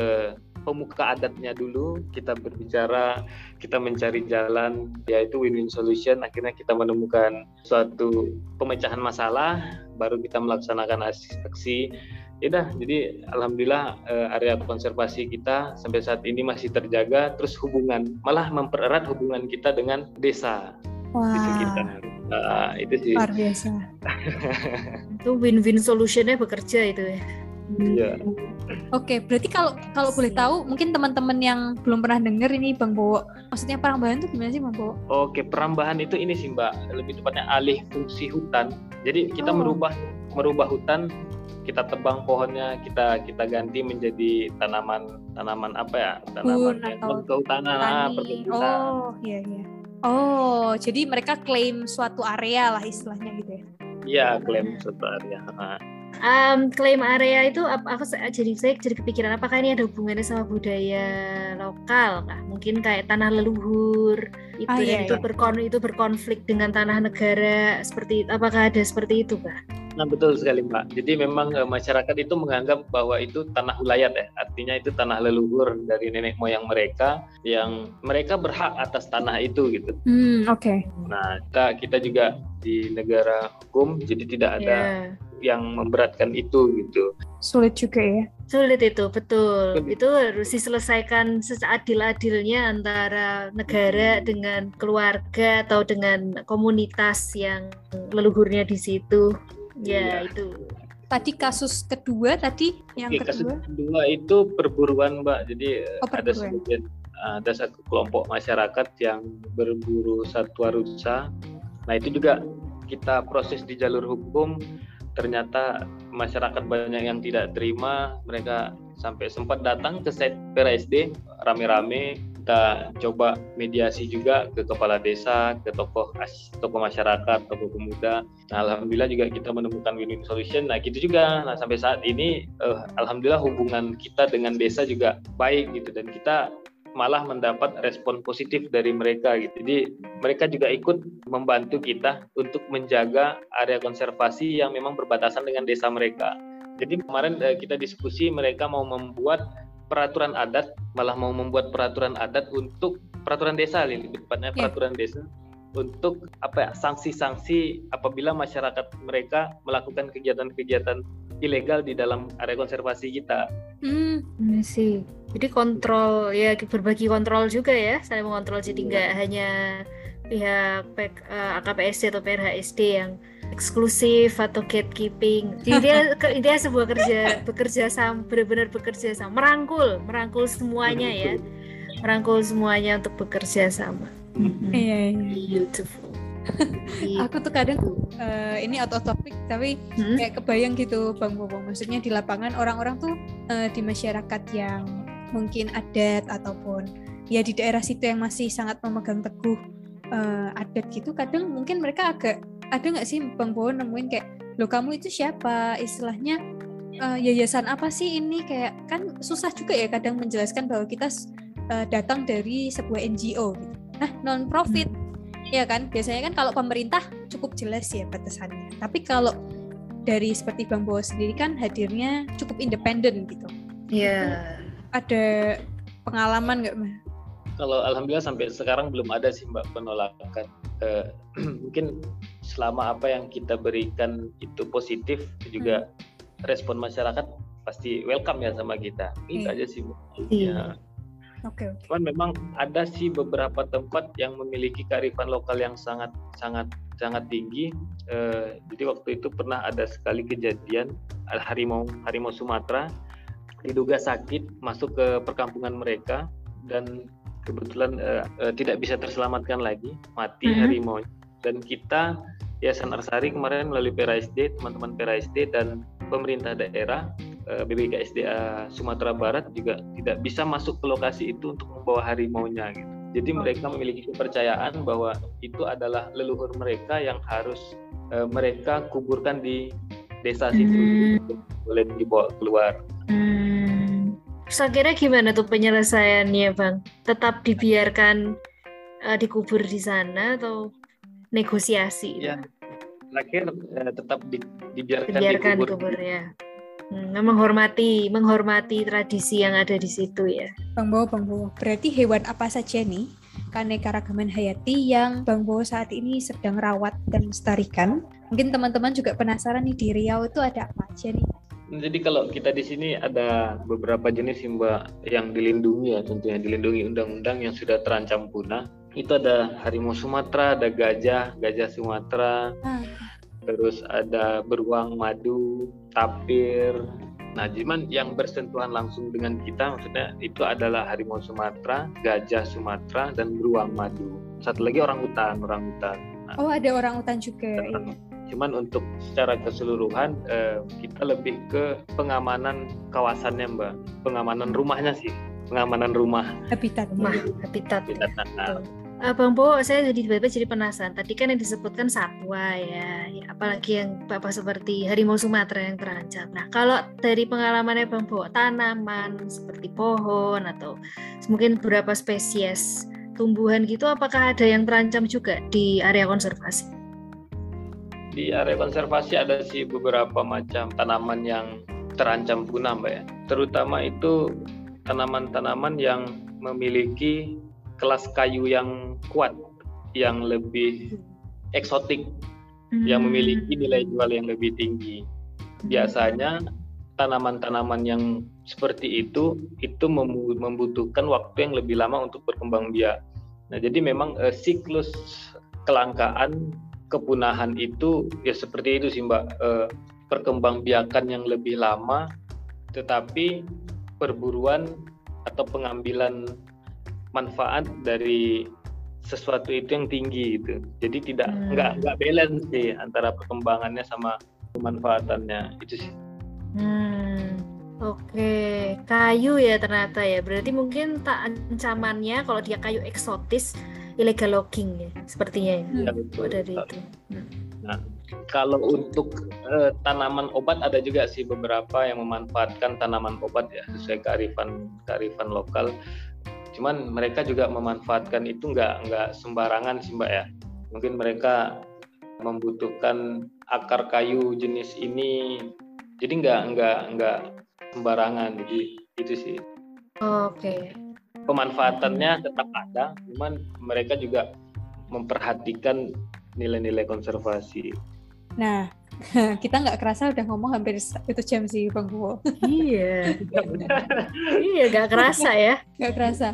pemuka adatnya dulu, kita berbicara, kita mencari jalan, yaitu win-win solution. Akhirnya kita menemukan suatu pemecahan masalah, baru kita melaksanakan aksi. Aksi. Ya dah, jadi alhamdulillah eh, area konservasi kita sampai saat ini masih terjaga, terus hubungan malah mempererat hubungan kita dengan desa di Wah, sekitar. Nah, itu sih. luar biasa. itu win-win solutionnya bekerja itu ya. Iya. Oke, berarti kalau kalau boleh tahu, mungkin teman-teman yang belum pernah denger ini Bang Bowo, maksudnya perambahan itu gimana sih Bang Bowo? Oke, perambahan itu ini sih Mbak, lebih tepatnya alih fungsi hutan. Jadi kita Oh. merubah merubah hutan, kita tebang pohonnya, kita kita ganti menjadi tanaman tanaman apa ya? Tanaman Kebun yang atau kehutanan, ah, perkebunan. Oh, iya iya. Oh, jadi mereka klaim suatu area lah istilahnya gitu ya. Iya, klaim suatu area. Um, klaim area itu ap- aku jadi saya jadi kepikiran apakah ini ada hubungannya sama budaya lokal kah? Mungkin kayak tanah leluhur itu Ah, dan iya, itu iya. berkon itu berkonflik dengan tanah negara seperti apakah ada seperti itu kah? Nah betul sekali Mbak. Jadi memang eh, masyarakat itu menganggap bahwa itu tanah wilayah ya. Artinya itu tanah leluhur dari nenek moyang mereka yang mereka berhak atas tanah itu gitu. Hmm, oke. Nah kita kita juga di negara hukum jadi tidak ada Ya. yang memberatkan itu gitu. Sulit juga ya. Sulit itu, betul. Sulit. Itu harus diselesaikan seadil-adilnya antara negara dengan keluarga atau dengan komunitas yang leluhurnya di situ. Ya, Iya. itu. Tadi kasus kedua tadi yang Oke, kasus kedua. kedua itu perburuan Mbak. Jadi eh, Oh, ada perburuan. sebagian ada satu kelompok masyarakat yang berburu satwa rusa. Nah itu juga kita proses di jalur hukum. Ternyata masyarakat banyak yang tidak terima. Mereka sampai sempat datang ke site PRSD rame-rame. Kita coba mediasi juga ke kepala desa, ke tokoh tokoh masyarakat, tokoh pemuda. Nah, alhamdulillah juga kita menemukan win-win solution. Nah, gitu juga. Nah, sampai saat ini eh, alhamdulillah hubungan kita dengan desa juga baik gitu dan kita malah mendapat respon positif dari mereka gitu. Jadi mereka juga ikut membantu kita untuk menjaga area konservasi yang memang berbatasan dengan desa mereka. Jadi kemarin eh, kita diskusi mereka mau membuat peraturan adat, malah mau membuat peraturan adat untuk peraturan desa, lebih tepatnya Iya. peraturan desa untuk apa ya sanksi-sanksi apabila masyarakat mereka melakukan kegiatan-kegiatan ilegal di dalam area konservasi kita. Hmm, Iya sih. Jadi kontrol ya berbagi kontrol juga ya, saling mengontrol jadi Iya. nggak hanya pihak PK, eh, AKPSD atau PRHSD yang eksklusif atau gatekeeping. Jadi dia intinya sebuah kerja bekerja sama benar-benar bekerja sama, merangkul, merangkul semuanya ya, merangkul semuanya untuk bekerja sama. iya iya. Beautiful. Aku tuh kadang eh, ini out of topic tapi Hmm? kayak kebayang gitu Bang Bobo. Maksudnya di lapangan orang-orang tuh eh, di masyarakat yang mungkin adat ataupun ya di daerah situ yang masih sangat memegang teguh eh, adat gitu kadang mungkin mereka agak ada nggak sih Bang Bowo nemuin kayak lo kamu itu siapa istilahnya eh, yayasan apa sih ini kayak kan susah juga ya kadang menjelaskan bahwa kita eh, datang dari sebuah NGO gitu. Nah, non profit ya kan biasanya kan kalau pemerintah cukup jelas ya batasannya. Tapi kalau dari seperti Bang Bowo sendiri kan hadirnya cukup independen gitu. Ya. Ada pengalaman nggak? Kalau alhamdulillah sampai sekarang belum ada sih Mbak penolakan. Eh, mungkin selama apa yang kita berikan itu positif juga respon masyarakat pasti welcome ya sama kita. Itu Iya. aja sih. Mbak. Iya. Ya. Oke oke. Cuman memang ada sih beberapa tempat yang memiliki kearifan lokal yang sangat sangat sangat tinggi. Eh, jadi waktu itu pernah ada sekali kejadian harimau harimau Sumatera diduga sakit masuk ke perkampungan mereka dan kebetulan eh, eh, tidak bisa terselamatkan lagi mati Mhm. harimau dan kita Yayasan Arsari kemarin melalui PRSD teman-teman PRSD dan pemerintah daerah eh, BBKSDA Sumatera Barat juga tidak bisa masuk ke lokasi itu untuk membawa harimaunya gitu. Jadi mereka memiliki kepercayaan bahwa itu adalah leluhur mereka yang harus eh, mereka kuburkan di desa situ Hmm. boleh dibawa keluar. Hmm. Terus akhirnya gimana tuh penyelesaiannya bang? Tetap dibiarkan eh, dikubur di sana atau negosiasi? Ya, terakhir eh, tetap di- dibiarkan, Dibiarkan dikubur. dikubur ya. Hmm, menghormati menghormati tradisi yang ada di situ ya. Bang Bowo, Bang Bowo. Berarti hewan apa saja nih keanekaragaman hayati yang Bang Bowo saat ini sedang rawat dan lestarikan? Mungkin teman-teman juga penasaran nih di Riau itu ada apa aja nih? Jadi kalau kita di sini ada beberapa jenis sih, Mbak yang dilindungi ya tentunya dilindungi undang-undang yang sudah terancam punah. Itu ada harimau Sumatera, ada gajah, gajah Sumatera, Ah. terus ada beruang madu, tapir, Nah, cuman yang bersentuhan langsung dengan kita maksudnya itu adalah harimau Sumatera, gajah Sumatera, dan beruang madu. Satu lagi orang hutan, orang hutan. Nah, oh, ada orang hutan juga. Iya. Cuman untuk secara keseluruhan eh, kita lebih ke pengamanan kawasannya, Mbak. Pengamanan rumahnya sih, pengamanan rumah. Habitat, rumah, habitat. habitat. Nah, Uh, Bang Bo, saya jadi tiba-tiba jadi penasaran. Tadi kan yang disebutkan satwa ya, ya, apalagi yang bapak seperti harimau Sumatera yang terancam. Nah, kalau dari pengalamannya Bang Bo, tanaman seperti pohon atau mungkin beberapa spesies tumbuhan gitu, apakah ada yang terancam juga di area konservasi? Di area konservasi ada sih beberapa macam tanaman yang terancam punah, Mbak ya. Terutama itu tanaman-tanaman yang memiliki kelas kayu yang kuat, yang lebih eksotik, hmm. yang memiliki nilai jual yang lebih tinggi. Biasanya tanaman-tanaman yang seperti itu itu membutuhkan waktu yang lebih lama untuk berkembang biak. Nah, jadi memang uh, siklus kelangkaan kepunahan itu ya seperti itu sih Mbak, uh, perkembangbiakan yang lebih lama tetapi perburuan atau pengambilan manfaat dari sesuatu itu yang tinggi gitu. Jadi tidak hmm. nggak nggak balance sih antara perkembangannya sama pemanfaatannya itu sih. Hmm. Oke, kayu ya ternyata ya. Berarti mungkin tak ancamannya kalau dia kayu eksotis illegal logging ya, sepertinya ya. ya betul. Dari itu. Hmm. Nah, kalau untuk uh, tanaman obat ada juga sih beberapa yang memanfaatkan tanaman obat ya sesuai kearifan kearifan lokal cuman mereka juga memanfaatkan itu nggak nggak sembarangan sih mbak ya mungkin mereka membutuhkan akar kayu jenis ini jadi nggak nggak nggak sembarangan jadi itu sih oke okay. Pemanfaatannya tetap ada cuman mereka juga memperhatikan nilai-nilai konservasi nah kita nggak kerasa udah ngomong hampir itu jam sih Bang Buwo. iya. iya nggak kerasa ya. Nggak kerasa.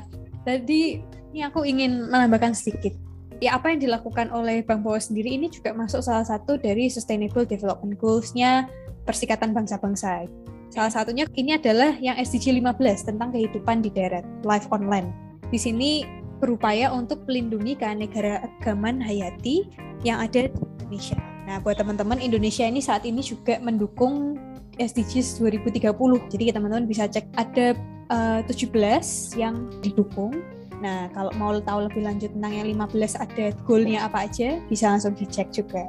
Tadi ini aku ingin menambahkan sedikit. Ya apa yang dilakukan oleh Bang Buwo sendiri ini juga masuk salah satu dari Sustainable Development Goals-nya Persikatan Bangsa-Bangsa. Salah satunya ini adalah yang SDG 15 tentang kehidupan di darat, life on land. Di sini berupaya untuk melindungi keanekaragaman hayati yang ada di Indonesia Nah, buat teman-teman Indonesia ini saat ini juga mendukung SDGs 2030. Jadi teman-teman bisa cek ada uh, eh, 17 yang didukung. Nah, kalau mau tahu lebih lanjut tentang yang 15 ada goalnya apa aja, bisa langsung dicek juga.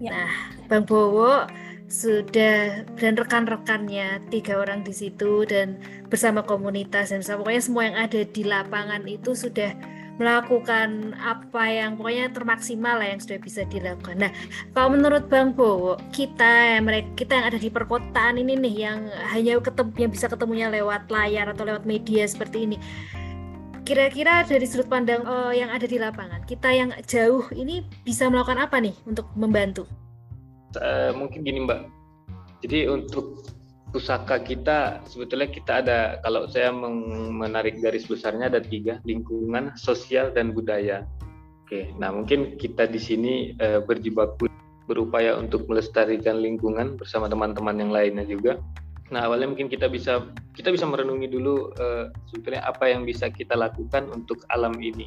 Ya. Nah, Bang Bowo sudah dan rekan-rekannya tiga orang di situ dan bersama komunitas dan bersama pokoknya semua yang ada di lapangan itu sudah melakukan apa yang pokoknya termaksimal lah yang sudah bisa dilakukan. Nah, kalau menurut Bang Bowo, kita mereka kita yang ada di perkotaan ini nih yang hanya ketemu yang bisa ketemunya lewat layar atau lewat media seperti ini. Kira-kira dari sudut pandang uh, yang ada di lapangan, kita yang jauh ini bisa melakukan apa nih untuk membantu? Uh, mungkin gini Mbak. Jadi untuk pusaka kita sebetulnya kita ada kalau saya menarik garis besarnya ada tiga lingkungan sosial dan budaya. Oke nah mungkin kita di sini e, berjibaku berupaya untuk melestarikan lingkungan bersama teman-teman yang lainnya juga. Nah awalnya mungkin kita bisa kita bisa merenungi dulu e, sebetulnya apa yang bisa kita lakukan untuk alam ini.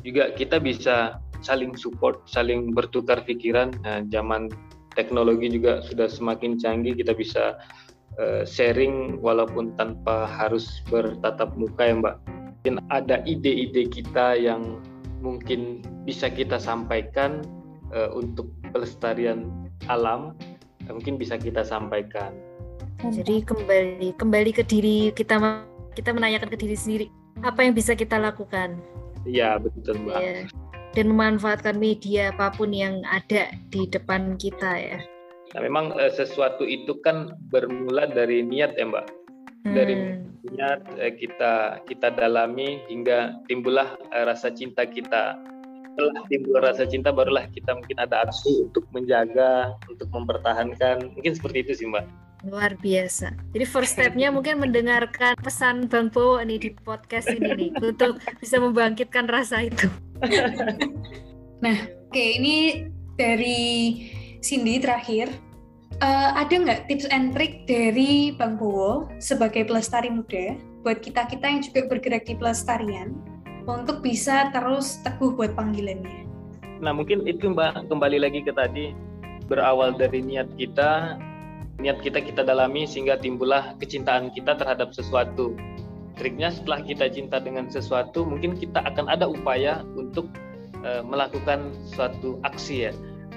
Juga kita bisa saling support saling bertukar pikiran nah, zaman teknologi juga sudah semakin canggih kita bisa Eh, sharing walaupun tanpa harus bertatap muka ya Mbak. Mungkin ada ide-ide kita yang mungkin bisa kita sampaikan uh, untuk pelestarian alam, uh, mungkin bisa kita sampaikan. Jadi kembali kembali ke diri kita kita menanyakan ke diri sendiri apa yang bisa kita lakukan. Iya betul mbak. Ya. Dan memanfaatkan media apa pun yang ada di depan kita ya. Nah, memang uh, sesuatu itu kan bermula dari niat ya, Mbak. Hmm. Dari niat uh, kita kita dalami hingga timbullah uh, rasa cinta kita. Setelah timbul rasa cinta barulah kita mungkin ada aksi untuk menjaga, untuk mempertahankan. Mungkin seperti itu sih, Mbak. Luar biasa. Jadi first stepnya mungkin mendengarkan pesan Bang Bowo nih di podcast ini nih untuk bisa membangkitkan rasa itu. nah, oke okay, ini dari Cindy terakhir uh, ada nggak tips and trick dari Bang Bowo sebagai pelestari muda buat kita-kita yang juga bergerak di pelestarian untuk bisa terus teguh buat panggilannya? Nah mungkin itu Mbak kembali lagi ke tadi berawal dari niat kita, niat kita kita dalami sehingga timbullah kecintaan kita terhadap sesuatu. Triknya setelah kita cinta dengan sesuatu, mungkin kita akan ada upaya untuk uh, melakukan suatu aksi ya.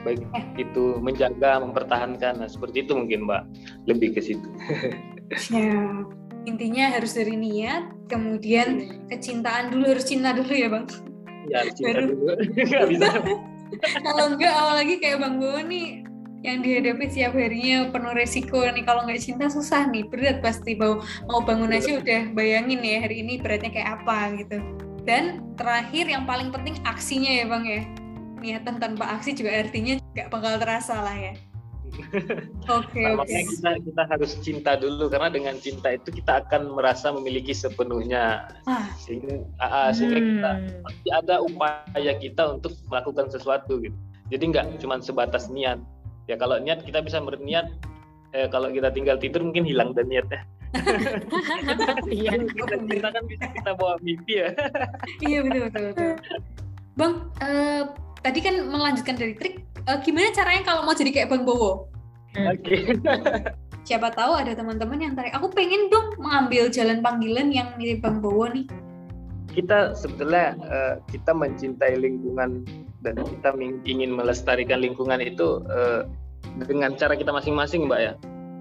Baik itu menjaga mempertahankan. Nah seperti itu mungkin mbak. Lebih ke situ. Ya intinya harus dari niat kemudian kecintaan dulu harus cinta dulu ya bang. Ya cinta Baru... dulu. Kalau enggak awal lagi kayak bang Bo nih yang dihadapi setiap harinya penuh resiko nih kalau nggak cinta susah nih berat pasti mau mau bangun nasi udah bayangin ya hari ini beratnya kayak apa gitu dan terakhir yang paling penting aksinya ya bang ya niatan tanpa aksi juga artinya nggak bakal terasa lah ya. Oke okay, nah, Okay. kita kita harus cinta dulu karena dengan cinta itu kita akan merasa memiliki sepenuhnya ah. sehingga uh, sehingga hmm. kita pasti ada upaya kita untuk melakukan sesuatu gitu. Jadi nggak cuma sebatas niat. Ya kalau niat kita bisa berniat eh, kalau kita tinggal tidur mungkin hilang dan niatnya. Iya. kita kan bisa kita bawa mimpi ya. iya betul betul. betul. Bang, uh, tadi kan melanjutkan dari trik uh, gimana caranya kalau mau jadi kayak Bang Bowo hmm. oke okay. siapa tahu ada teman-teman yang tarik aku pengen dong mengambil jalan panggilan yang mirip Bang Bowo nih kita sebetulnya uh, kita mencintai lingkungan dan kita ingin melestarikan lingkungan itu uh, dengan cara kita masing-masing mbak ya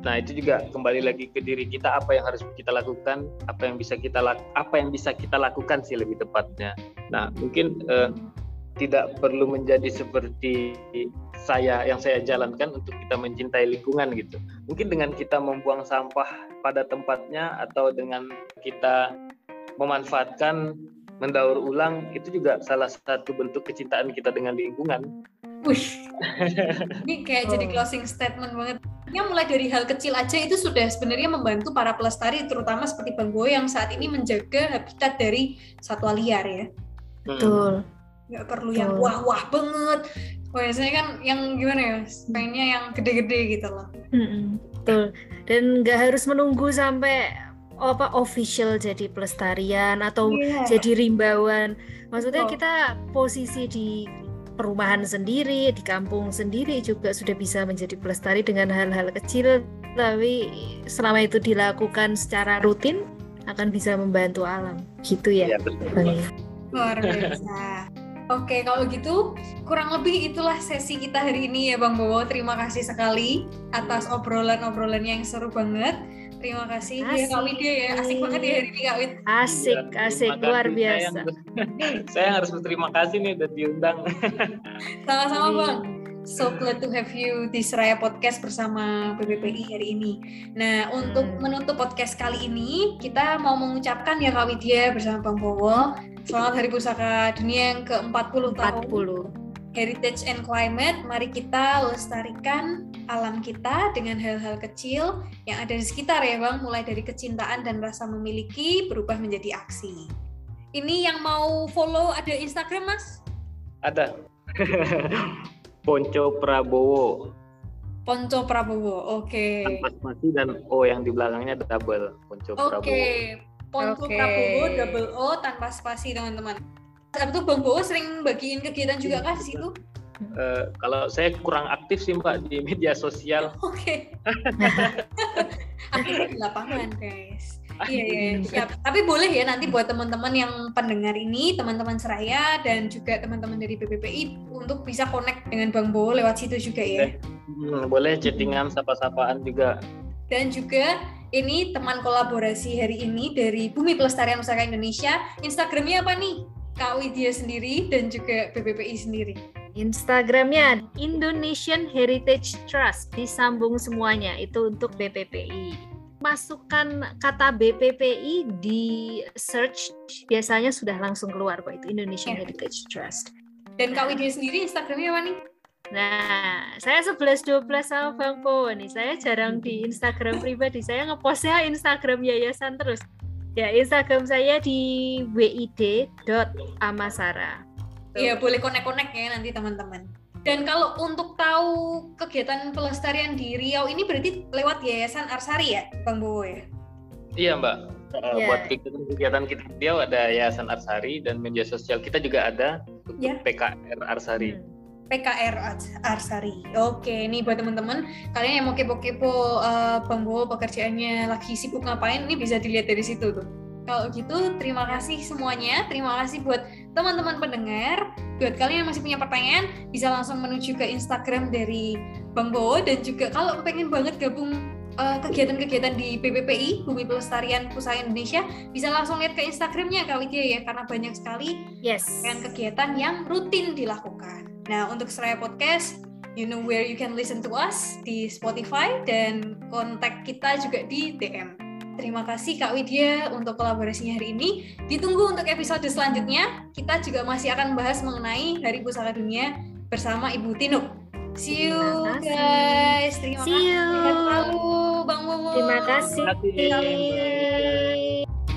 nah itu juga kembali lagi ke diri kita apa yang harus kita lakukan apa yang bisa kita apa yang bisa kita lakukan sih lebih tepatnya nah mungkin uh, tidak perlu menjadi seperti saya yang saya jalankan untuk kita mencintai lingkungan gitu. Mungkin dengan kita membuang sampah pada tempatnya atau dengan kita memanfaatkan mendaur ulang itu juga salah satu bentuk kecintaan kita dengan lingkungan. Wih, ini kayak oh. jadi closing statement banget. Yang mulai dari hal kecil aja itu sudah sebenarnya membantu para pelestari, terutama seperti Bang Boy yang saat ini menjaga habitat dari satwa liar ya. Betul. Hmm nggak perlu yang wah-wah banget biasanya kan yang gimana ya pengennya yang gede-gede gitu loh betul dan nggak harus menunggu sampai apa official jadi pelestarian atau yeah. jadi rimbawan maksudnya oh. kita posisi di perumahan sendiri di kampung sendiri juga sudah bisa menjadi pelestari dengan hal-hal kecil tapi selama itu dilakukan secara rutin akan bisa membantu alam gitu ya, ya betul. luar biasa Oke, kalau gitu kurang lebih itulah sesi kita hari ini ya Bang Bowo. Terima kasih sekali atas obrolan-obrolan yang seru banget. Terima kasih asik. ya Kak Widya ya. Asik banget ya hari ini Kak Wid. Asik, ya, asik. Luar biasa. Saya, saya harus berterima kasih nih udah diundang. Sama-sama Bang. So glad to have you di Seraya Podcast bersama BBPI hari ini. Nah, untuk hmm. menutup podcast kali ini, kita mau mengucapkan ya Kak Widya bersama Bang Bowo, selamat Hari Pusaka Dunia yang ke-40 tahun. 40. Heritage and Climate, mari kita lestarikan alam kita dengan hal-hal kecil yang ada di sekitar ya Bang, mulai dari kecintaan dan rasa memiliki berubah menjadi aksi. Ini yang mau follow ada Instagram Mas? Ada. Ponco Prabowo. Ponco Prabowo, oke. Okay. Tanpa spasi dan O yang di belakangnya double. Ponco okay. Prabowo. Oke, Ponco okay. Prabowo double O tanpa spasi teman-teman. Abis itu Bang Bowo sering bagiin kegiatan juga kah di situ? Uh, kalau saya kurang aktif sih Mbak di media sosial. Oke. Okay. Aku di lapangan guys. Iya, iya, siap. Tapi boleh ya nanti buat teman-teman yang pendengar ini, teman-teman Seraya dan juga teman-teman dari BPPI untuk bisa connect dengan Bang Bo lewat situ juga ya. Hmm, boleh chattingan, sapa-sapaan juga. Dan juga ini teman kolaborasi hari ini dari Bumi Pelestarian Pusaka Indonesia. Instagramnya apa nih? Kak Widya sendiri dan juga BPPI sendiri. Instagramnya Indonesian Heritage Trust disambung semuanya itu untuk BPPI masukkan kata BPPI di search biasanya sudah langsung keluar kok itu Indonesian yeah. Heritage Trust. Dan Kak Widya sendiri Instagramnya apa nih? Nah, saya 11-12 sama Bang Po nih. Saya jarang di Instagram pribadi. Saya ngepostnya Instagram yayasan terus. Ya, Instagram saya di wid.amasara. Iya, boleh konek-konek ya nanti teman-teman. Dan kalau untuk tahu kegiatan pelestarian di Riau ini berarti lewat Yayasan Arsari ya, Bang Bowo ya? Iya Mbak. Uh, Yeah. Buat kegiatan-kegiatan kita di Riau ada Yayasan Arsari dan media sosial kita juga ada untuk Ya. PKR Arsari. Hmm. PKR Ars- Arsari. Oke, ini buat teman-teman kalian yang mau kepo-kepo uh, Bang pekerjaannya lagi sibuk ngapain, ini bisa dilihat dari situ tuh. Kalau gitu, terima kasih semuanya. Terima kasih buat teman-teman pendengar. Buat kalian yang masih punya pertanyaan, bisa langsung menuju ke Instagram dari Bang Bowo dan juga kalau pengen banget gabung uh, kegiatan-kegiatan di BPPI, Bumi Pelestarian Pusaka Indonesia, bisa langsung lihat ke Instagramnya Kak Widya ya, karena banyak sekali Yes. kegiatan yang rutin dilakukan. Nah, untuk Seraya Podcast, you know where you can listen to us di Spotify dan kontak kita juga di DM. Terima kasih Kak Widya untuk kolaborasinya hari ini. Ditunggu untuk episode selanjutnya. Kita juga masih akan bahas mengenai Hari Pusaka Dunia bersama Ibu Tinuk. See you Terima kasih. guys. Terima See kasih. you. Bang Momo. Terima kasih. Terima kasih.